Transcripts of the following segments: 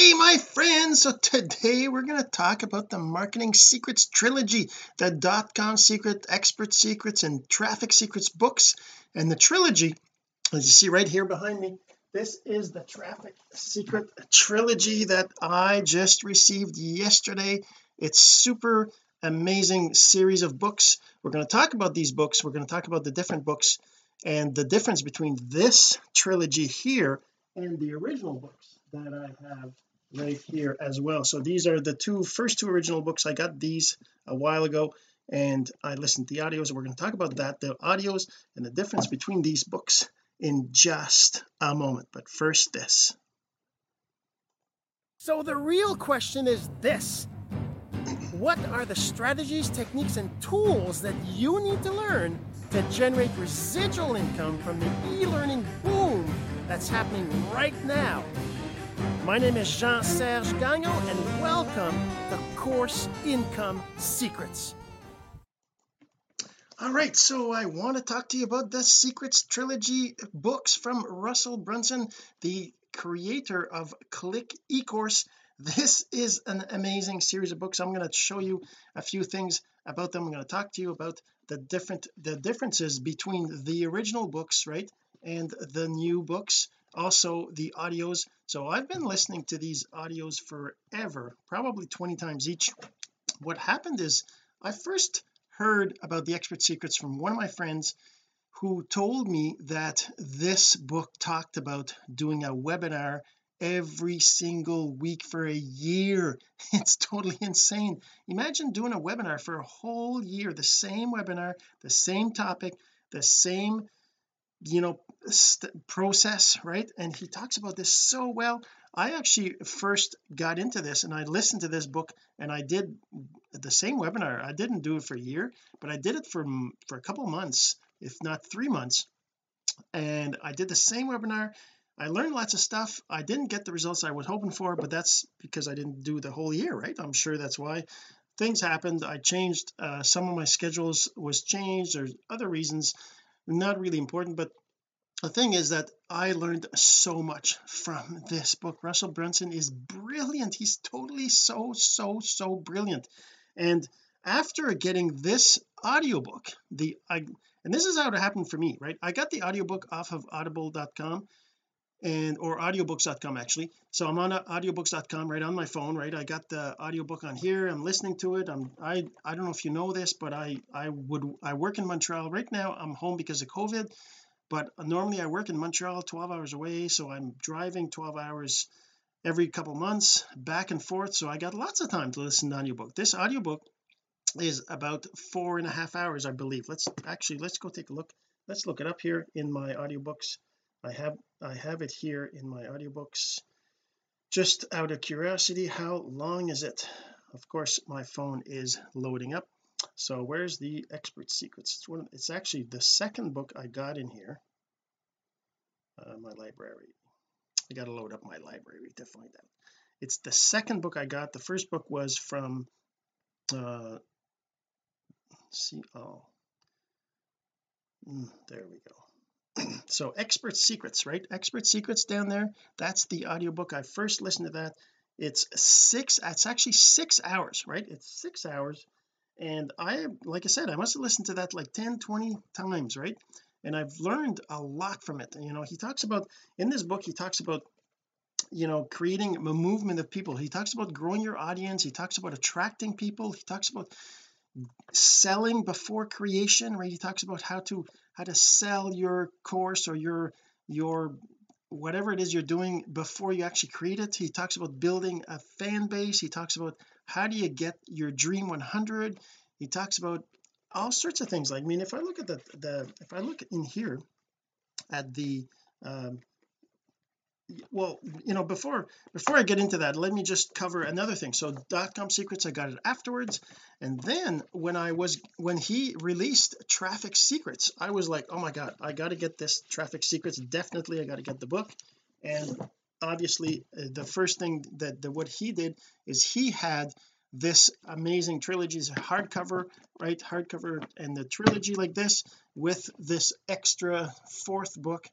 hey my friends. So today we're going to talk about the marketing secrets trilogy the dot-com secret expert secrets and traffic secrets books. And the trilogy as you see right here behind me this is the traffic secret trilogy that I just received yesterday. It's super amazing series of books. We're going to talk about these books. We're going to talk about the different books and the difference between this trilogy here and the original books that I have right here as well. So these are the two first two original books. I got these a while ago and I listened to the audios we're going to talk about that the audios and the difference between these books in just a moment. But first this. So the real question is this. What are the strategies techniques and tools that you need to learn to generate residual income from the e-learning boom that's happening right now my name is Jean Serge Gagnon, and welcome to Course Income Secrets. all right so I want to talk to you about the secrets trilogy books from Russell Brunson the creator of click ecourse. This is an amazing series of books. I'm going to show you a few things about them. I'm going to talk to you about the different the differences between the original books right and the new books also the audios. So I've been listening to these audios forever probably 20 times each. What happened is I first heard about the expert secrets from one of my friends who told me that this book talked about doing a webinar every single week for a year. It's totally insane. Imagine doing a webinar for a whole year the same webinar the same topic the same you know process right? And he talks about this so well. I actually first got into this and I listened to this book and I did the same webinar. I didn't do it for a year but I did it for for a couple months if not three months. And I did the same webinar. I learned lots of stuff. I didn't get the results I was hoping for but that's because I didn't do the whole year right? I'm sure that's why things happened. I changed uh, some of my schedules was changed. There's other reasons not really important but the thing is that I learned so much from this book. Russell Brunson is brilliant. He's totally so so so brilliant. And after getting this audiobook the I and this is how it happened for me right? I got the audiobook off of audible.com and or audiobooks.com actually. So I'm on audiobooks.com right on my phone right? I got the audiobook on here. I'm listening to it. I'm I I don't know if you know this but I I would I work in Montreal right now. I'm home because of COVID but normally I work in Montreal 12 hours away so I'm driving 12 hours every couple months back and forth so I got lots of time to listen to audiobook. This audiobook is about four and a half hours I believe. Let's actually let's go take a look. Let's look it up here in my audiobooks. I have I have it here in my audiobooks. Just out of curiosity how long is it? Of course my phone is loading up so where's the expert secrets? It's one it's actually the second book I got in here. Uh, my library. I got to load up my library to find out it's the second book I got. The first book was from uh see oh. Mm, there we go. So expert secrets right? Expert secrets down there? That's the audiobook. I first listened to that. It's six it's actually six hours right? It's six hours and I like I said I must have listened to that like 10 20 times right? And I've learned a lot from it. You know he talks about in this book he talks about you know creating a movement of people. He talks about growing your audience. He talks about attracting people. He talks about selling before creation right? He talks about how to how to sell your course or your your whatever it is you're doing before you actually create it. He talks about building a fan base. He talks about how do you get your dream 100 he talks about all sorts of things. Like I mean if I look at the the if I look in here at the um well you know before before I get into that let me just cover another thing. So dot-com secrets I got it afterwards. And then when I was when he released traffic secrets I was like oh my god I got to get this traffic secrets definitely I got to get the book. And obviously uh, the first thing that what he did is he had this amazing trilogies hardcover right hardcover and the trilogy like this with this extra fourth book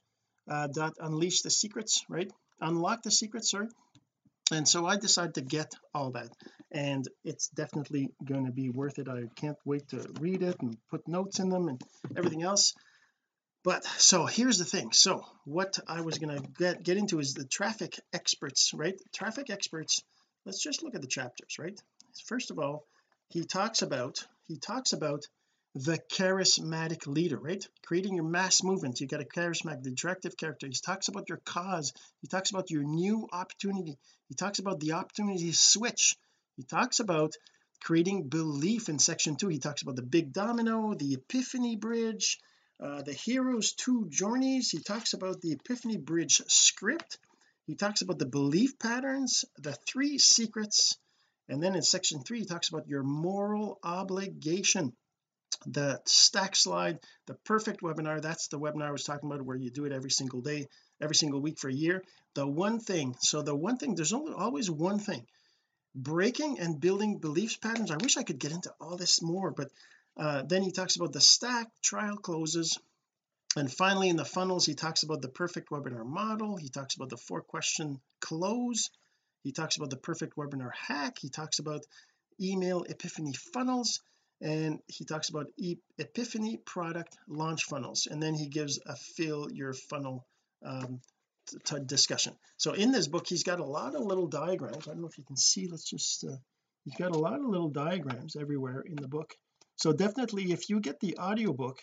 uh, that unleash the secrets right? Unlock the secrets sorry and so I decided to get all that and it's definitely going to be worth it. I can't wait to read it and put notes in them and everything else but so here's the thing. So what I was going to get get into is the traffic experts right? Traffic experts let's just look at the chapters right? First of all he talks about he talks about the charismatic leader right? Creating your mass movement. You got a charismatic the directive character. He talks about your cause. He talks about your new opportunity. He talks about the opportunity switch. He talks about creating belief in section two. He talks about the big domino the epiphany bridge uh, the hero's two journeys he talks about the epiphany bridge script. He talks about the belief patterns the three secrets and then in section three he talks about your moral obligation. The stack slide the perfect webinar that's the webinar I was talking about where you do it every single day every single week for a year. The one thing so the one thing there's only always one thing. Breaking and building beliefs patterns I wish I could get into all this more but uh, then he talks about the stack trial closes. And finally in the funnels he talks about the perfect webinar model. He talks about the four question close. He talks about the perfect webinar hack. He talks about email epiphany funnels. And he talks about e epiphany product launch funnels. And then he gives a fill your funnel um, discussion. So in this book he's got a lot of little diagrams. I don't know if you can see. Let's just uh, he's got a lot of little diagrams everywhere in the book so definitely if you get the audiobook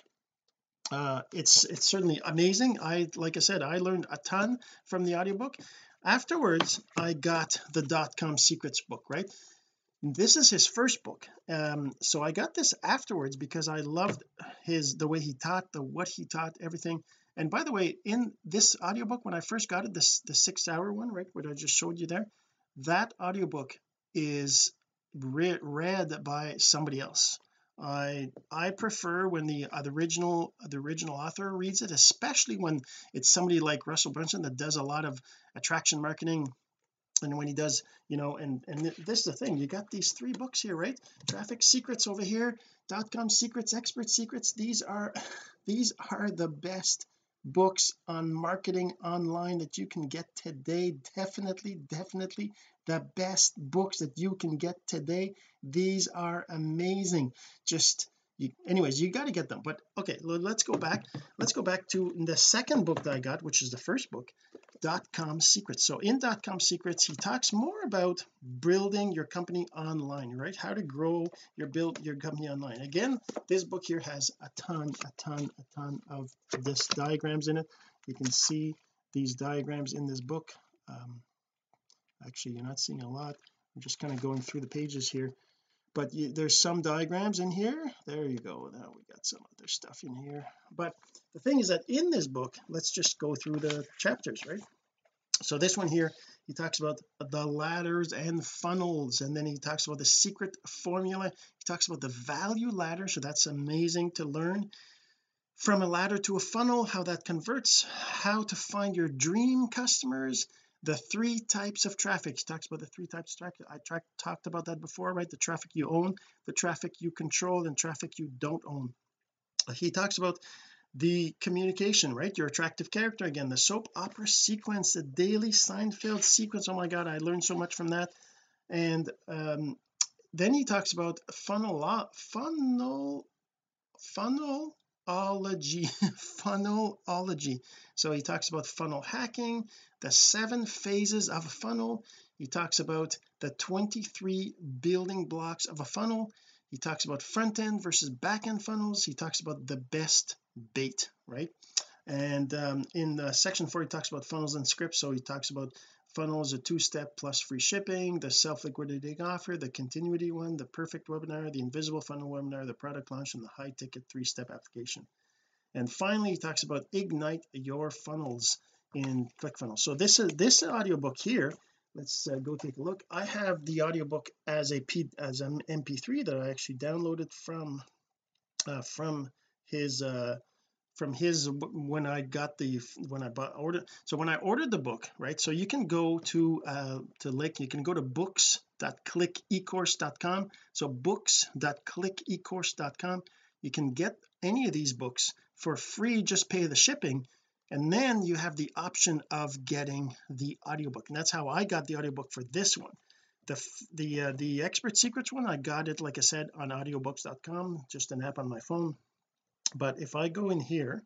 uh it's it's certainly amazing. I like I said I learned a ton from the audiobook. Afterwards I got the dot-com secrets book right? This is his first book. Um so I got this afterwards because I loved his the way he taught the what he taught everything. And by the way in this audiobook when I first got it this the six hour one right what I just showed you there that audiobook is re read by somebody else I I prefer when the uh, the original the original author reads it especially when it's somebody like Russell Brunson that does a lot of attraction marketing and when he does you know and and this is the thing you got these three books here right? Traffic secrets over here dot com secrets expert secrets these are these are the best books on marketing online that you can get today. Definitely definitely the best books that you can get today. These are amazing. Just you, anyways you got to get them. But okay let's go back. Let's go back to the second book that I got which is the first book dot com secrets. So in dot com secrets he talks more about building your company online right? How to grow your build your company online. Again this book here has a ton a ton a ton of this diagrams in it. You can see these diagrams in this book. Um, actually you're not seeing a lot. I'm just kind of going through the pages here. But you, there's some diagrams in here. There you go. Now we got some other stuff in here. But the thing is that in this book let's just go through the chapters right? So this one here he talks about the ladders and funnels and then he talks about the secret formula. He talks about the value ladder so that's amazing to learn. From a ladder to a funnel how that converts how to find your dream customers the three types of traffic he talks about the three types of traffic I tra talked about that before right? The traffic you own the traffic you control and traffic you don't own. He talks about the communication right? Your attractive character again the soap opera sequence the daily Seinfeld sequence. Oh my god I learned so much from that. And um, then he talks about funnel funnel funnel funnelology funnelology. So he talks about funnel hacking the seven phases of a funnel. He talks about the 23 building blocks of a funnel. He talks about front end versus back end funnels. He talks about the best bait right? And um, in the section four he talks about funnels and scripts. So he talks about funnels a two-step plus free shipping the self-liquidating offer the continuity one the perfect webinar the invisible funnel webinar the product launch and the high ticket three-step application. And finally he talks about ignite your funnels in ClickFunnels. So this is this audiobook here let's uh, go take a look. I have the audiobook as a P as an mp3 that I actually downloaded from uh, from his uh from his when I got the when I bought ordered so when I ordered the book right so you can go to uh to link you can go to books.clickecourse.com so books.clickecourse.com you can get any of these books for free just pay the shipping and then you have the option of getting the audiobook and that's how I got the audiobook for this one. The the uh, the expert secrets one I got it like I said on audiobooks.com just an app on my phone but if I go in here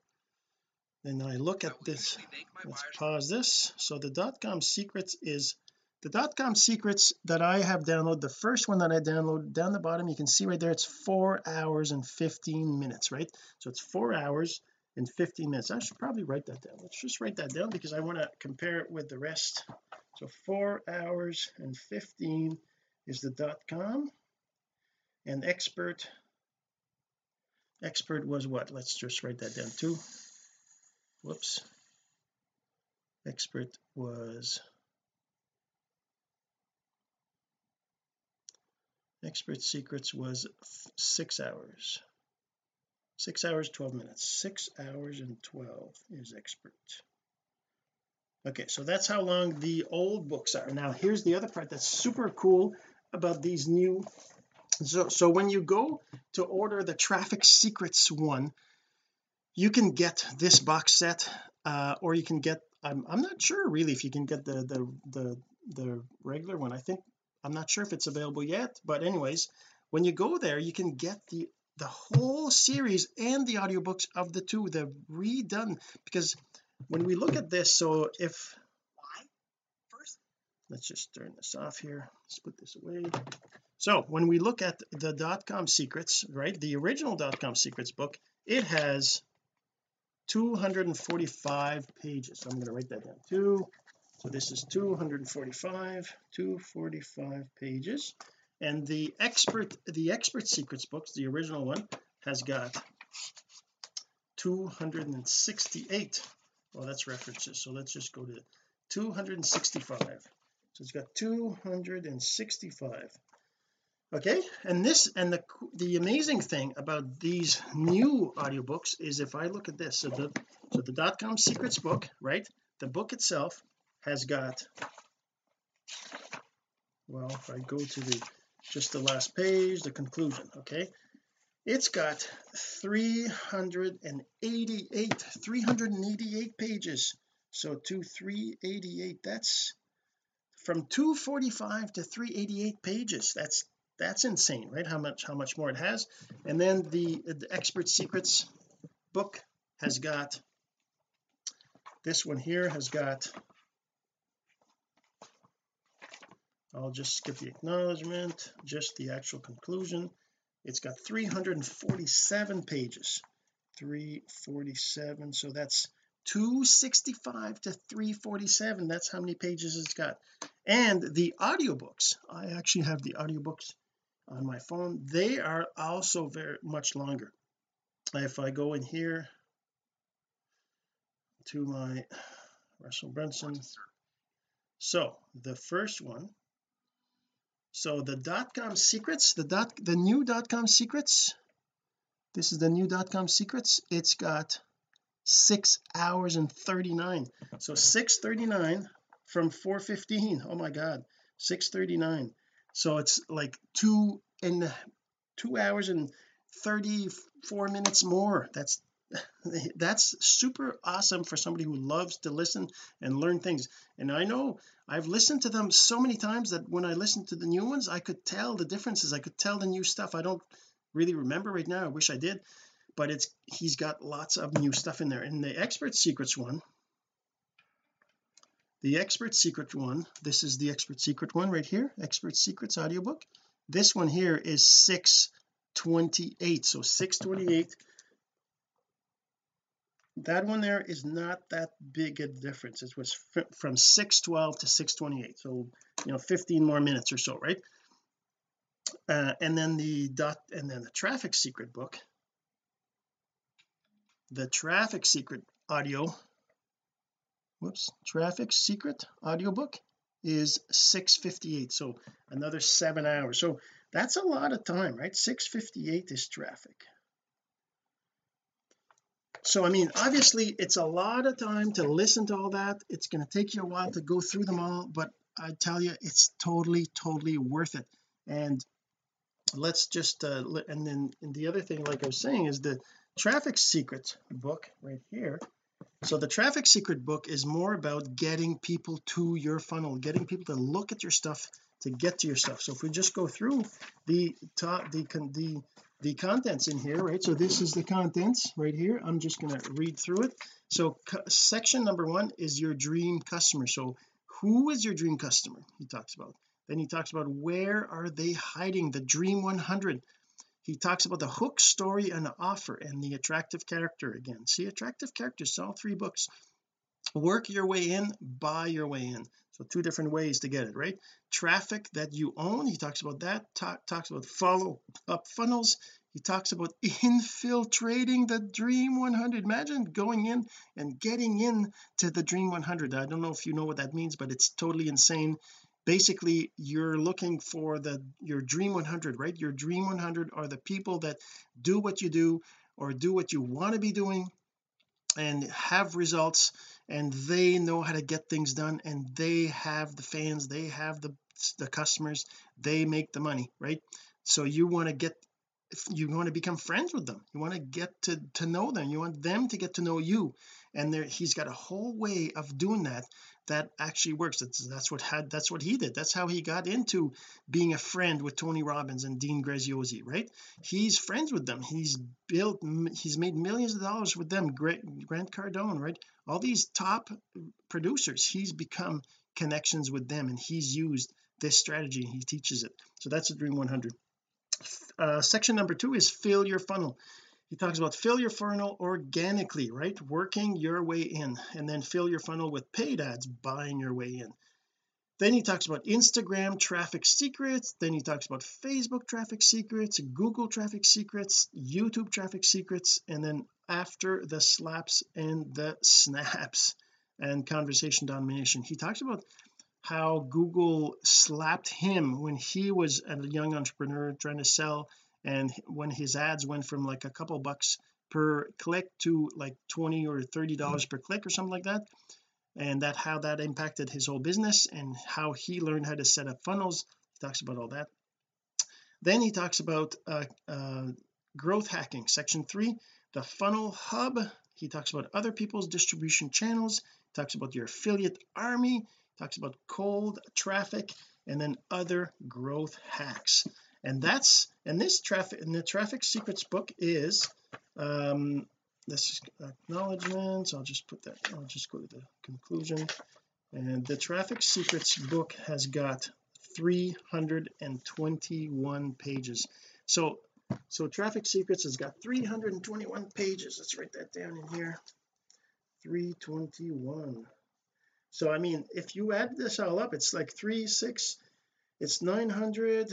and I look at this let's pause this. So the dot com secrets is the dot com secrets that I have downloaded the first one that I downloaded down the bottom you can see right there it's four hours and 15 minutes right? So it's four hours and 15 minutes. I should probably write that down. Let's just write that down because I want to compare it with the rest. So four hours and 15 is the dot com. And expert expert was what? Let's just write that down too. Whoops. Expert was expert secrets was six hours. Six hours 12 minutes. Six hours and 12 is expert. Okay so that's how long the old books are. Now here's the other part that's super cool about these new so so when you go to order the traffic secrets one you can get this box set uh or you can get I'm, I'm not sure really if you can get the the the the regular one. I think I'm not sure if it's available yet but anyways when you go there you can get the the whole series and the audiobooks of the two. The redone because when we look at this so if let's just turn this off here. Let's put this away so when we look at the dot com secrets right the original dot com secrets book it has 245 pages. So I'm going to write that down too so this is 245 245 pages. And the expert the expert secrets books the original one has got 268 well that's references so let's just go to 265 so it's got 265 okay and this and the the amazing thing about these new audiobooks is if I look at this so the so the dot com secrets book right the book itself has got well if I go to the just the last page the conclusion okay? It's got 388 388 pages. So to 388 that's from 245 to 388 pages that's that's insane right? How much how much more it has. And then the, the expert secrets book has got this one here has got I'll just skip the acknowledgement just the actual conclusion. It's got 347 pages. 347 so that's 265 to 347 that's how many pages it's got. And the audiobooks I actually have the audiobooks on my phone. They are also very much longer. If I go in here to my Russell Brunson. So the first one. So the dot com secrets the dot the new dot com secrets. This is the new dot com secrets. It's got six hours and 39 so 639 from 415 oh my god. 639 so it's like two and two hours and 34 minutes more. That's that's super awesome for somebody who loves to listen and learn things. And I know I've listened to them so many times that when I listen to the new ones I could tell the differences. I could tell the new stuff. I don't really remember right now. I wish I did. But it's he's got lots of new stuff in there. In the expert secrets one the expert secret one this is the expert secret one right here expert secrets audiobook. This one here is 628 so 628 that one there is not that big a difference. It was from 612 to 628 so you know 15 more minutes or so right? Uh, and then the dot and then the traffic secret book. The traffic secret audio whoops. Traffic secret audiobook is 658 so another seven hours. So that's a lot of time right? 658 is traffic. So I mean obviously it's a lot of time to listen to all that. It's going to take you a while to go through them all but I tell you it's totally totally worth it. And let's just uh and then and the other thing like I was saying is the traffic secrets book right here so the traffic secret book is more about getting people to your funnel getting people to look at your stuff to get to your stuff. So if we just go through the top the the the contents in here right? So this is the contents right here. I'm just going to read through it. So section number one is your dream customer. So who is your dream customer? He talks about. Then he talks about where are they hiding the dream 100 he talks about the hook story and the offer and the attractive character again. See attractive characters all three books. Work your way in buy your way in. So two different ways to get it right? Traffic that you own he talks about that. Talk, talks about follow up funnels. He talks about infiltrating the dream 100 imagine going in and getting in to the dream 100 I don't know if you know what that means but it's totally insane basically you're looking for the your dream 100 right? Your dream 100 are the people that do what you do or do what you want to be doing and have results and they know how to get things done and they have the fans they have the the customers they make the money right? So you want to get you want to become friends with them. You want to get to to know them. You want them to get to know you and there he's got a whole way of doing that that actually works. That's that's what had that's what he did. That's how he got into being a friend with Tony Robbins and Dean Graziosi right? He's friends with them. He's built he's made millions of dollars with them. Grant Cardone right? All these top producers he's become connections with them and he's used this strategy he teaches it. So that's a dream 100 uh, section number two is fill your funnel he talks about fill your funnel organically right? Working your way in and then fill your funnel with paid ads buying your way in. Then he talks about Instagram traffic secrets. Then he talks about Facebook traffic secrets Google traffic secrets YouTube traffic secrets and then after the slaps and the snaps and conversation domination. He talks about how Google slapped him when he was a young entrepreneur trying to sell and when his ads went from like a couple bucks per click to like 20 or 30 dollars per click or something like that and that how that impacted his whole business and how he learned how to set up funnels he talks about all that. Then he talks about uh, uh, growth hacking section three the funnel hub. He talks about other people's distribution channels he talks about your affiliate army talks about cold traffic and then other growth hacks and that's and this traffic and the traffic secrets book is um this acknowledgments. I'll just put that I'll just go to the conclusion. And the traffic secrets book has got 321 pages. So so traffic secrets has got 321 pages. Let's write that down in here. 321 so I mean if you add this all up it's like three six it's 900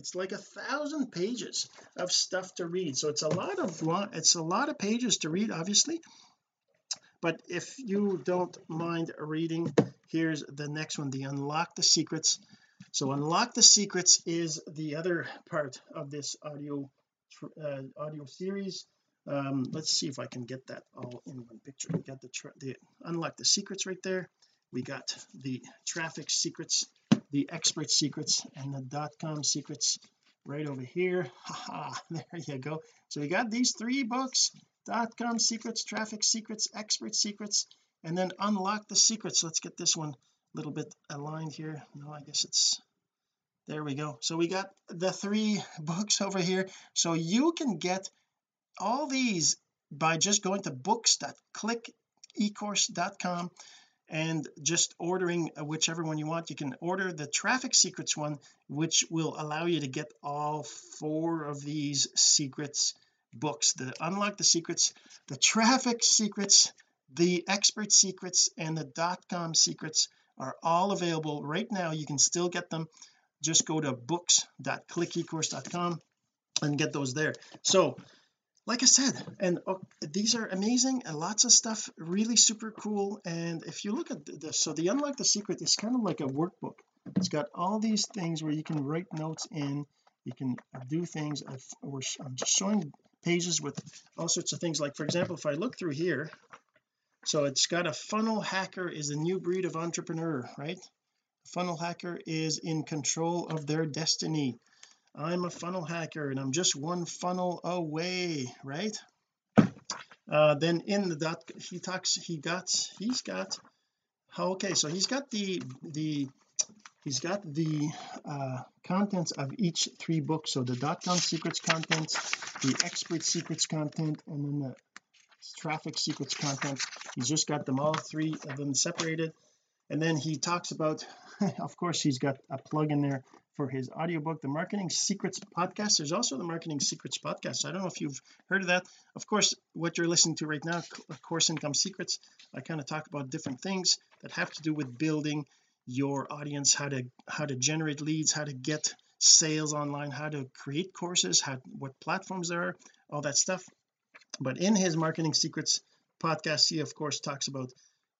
it's like a thousand pages of stuff to read. So it's a lot of it's a lot of pages to read obviously. But if you don't mind reading here's the next one the unlock the secrets. So unlock the secrets is the other part of this audio uh, audio series. Um let's see if I can get that all in one picture. We got the the unlock the secrets right there. We got the traffic secrets the expert secrets and the dot com secrets right over here. Haha there you go. So we got these three books dot com secrets traffic secrets expert secrets and then unlock the secrets. Let's get this one a little bit aligned here. No I guess it's there we go. So we got the three books over here. So you can get all these by just going to books.clickecourse.com and just ordering whichever one you want. You can order the traffic secrets one which will allow you to get all four of these secrets books the unlock the secrets the traffic secrets the expert secrets and the dot com secrets are all available right now. You can still get them. Just go to books.clickecourse.com and get those there. So like I said and oh, these are amazing and lots of stuff really super cool. And if you look at this so the unlock the secret is kind of like a workbook. It's got all these things where you can write notes in. You can do things. I've, I'm just showing pages with all sorts of things. Like for example if I look through here so it's got a funnel hacker is a new breed of entrepreneur right? Funnel hacker is in control of their destiny I'm a funnel hacker and I'm just one funnel away right? Uh, then in the dot he talks he got he's got okay so he's got the the he's got the uh contents of each three books. So the dot-com secrets content the expert secrets content and then the traffic secrets content. He's just got them all three of them separated. And then he talks about of course he's got a plug in there for his audiobook the marketing secrets podcast. There's also the marketing secrets podcast. I don't know if you've heard of that. Of course what you're listening to right now course income secrets I kind of talk about different things that have to do with building your audience how to how to generate leads how to get sales online how to create courses how what platforms there are all that stuff. But in his marketing secrets podcast he of course talks about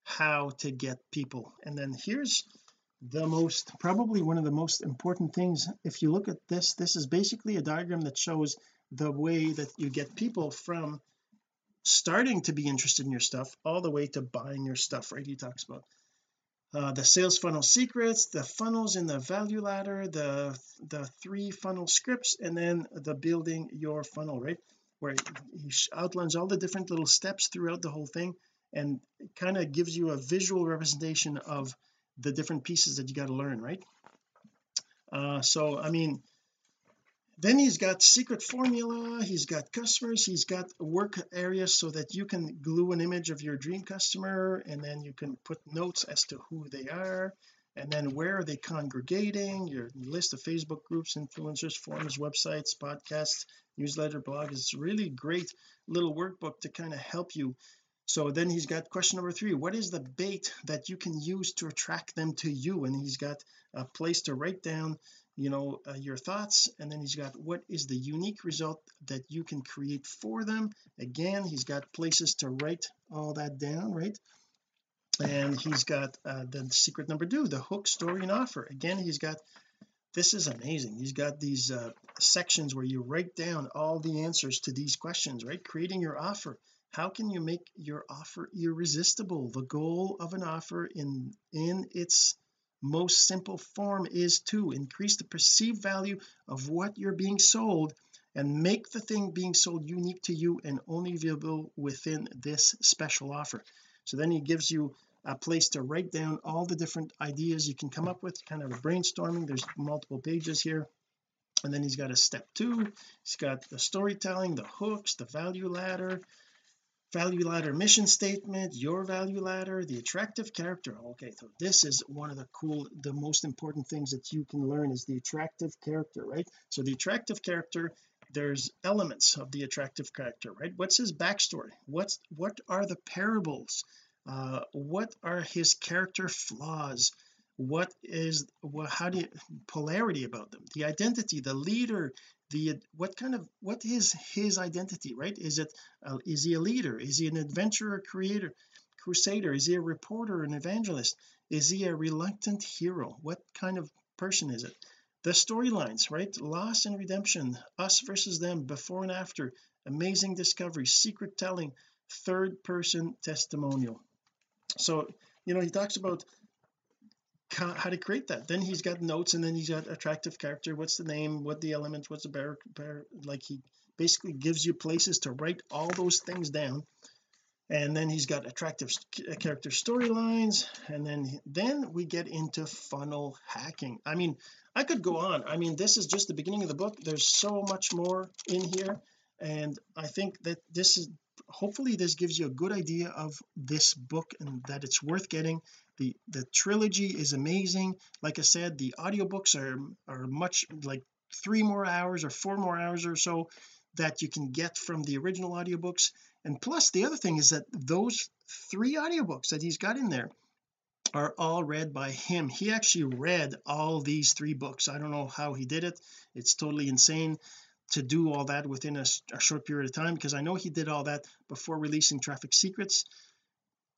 how to get people. And then here's the most probably one of the most important things if you look at this this is basically a diagram that shows the way that you get people from starting to be interested in your stuff all the way to buying your stuff right? He talks about uh, the sales funnel secrets the funnels in the value ladder the the three funnel scripts and then the building your funnel right? Where he outlines all the different little steps throughout the whole thing and kind of gives you a visual representation of the different pieces that you got to learn right? Uh so I mean then he's got secret formula he's got customers he's got work areas so that you can glue an image of your dream customer and then you can put notes as to who they are and then where are they congregating your list of Facebook groups influencers forums websites podcasts newsletter blog is really great little workbook to kind of help you so then he's got question number three what is the bait that you can use to attract them to you? And he's got a place to write down you know uh, your thoughts. And then he's got what is the unique result that you can create for them? Again he's got places to write all that down right? And he's got uh, the secret number two the hook story and offer. Again he's got this is amazing. He's got these uh, sections where you write down all the answers to these questions right? Creating your offer how can you make your offer irresistible? The goal of an offer in in its most simple form is to increase the perceived value of what you're being sold and make the thing being sold unique to you and only available within this special offer. So then he gives you a place to write down all the different ideas you can come up with kind of brainstorming. There's multiple pages here. And then he's got a step two. He's got the storytelling the hooks the value ladder value ladder mission statement your value ladder the attractive character. Okay so this is one of the cool the most important things that you can learn is the attractive character right? So the attractive character there's elements of the attractive character right? What's his backstory? What's what are the parables? Uh what are his character flaws what is what how do you polarity about them? The identity the leader the what kind of what is his identity right? Is it uh, is he a leader? Is he an adventurer creator crusader? Is he a reporter an evangelist? Is he a reluctant hero? What kind of person is it? The storylines right? Loss and redemption us versus them before and after. Amazing discovery secret telling third person testimonial. So you know he talks about how to create that. Then he's got notes and then he's got attractive character. What's the name? What the elements? What's the bear, like he basically gives you places to write all those things down. And then he's got attractive character storylines. And then then we get into funnel hacking. I mean I could go on. I mean this is just the beginning of the book. There's so much more in here. And I think that this is hopefully this gives you a good idea of this book and that it's worth getting. The the trilogy is amazing. Like I said the audiobooks are are much like three more hours or four more hours or so that you can get from the original audiobooks. And plus the other thing is that those three audiobooks that he's got in there are all read by him. He actually read all these three books. I don't know how he did it. It's totally insane to do all that within a, a short period of time because I know he did all that before releasing traffic secrets.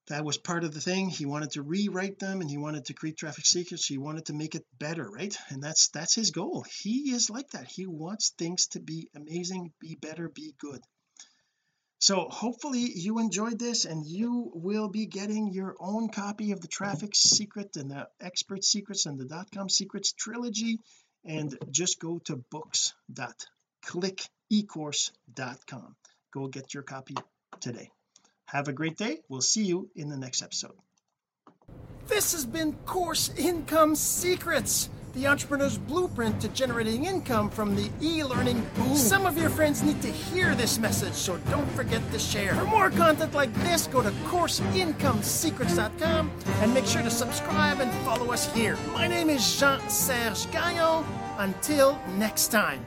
That was part of the thing. He wanted to rewrite them and he wanted to create traffic secrets. He wanted to make it better right? And that's that's his goal. He is like that. He wants things to be amazing be better be good. So hopefully you enjoyed this and you will be getting your own copy of the traffic secret and the expert secrets and the dot-com secrets trilogy. And just go to books.clickecourse.com go get your copy today have a great day we'll see you in the next episode this has been course income secrets the entrepreneur's blueprint to generating income from the e-learning boom. Some of your friends need to hear this message, so don't forget to share. For more content like this, go to CourseIncomeSecrets.com and make sure to subscribe and follow us here. My name is Jean-Serge Gagnon. Until next time.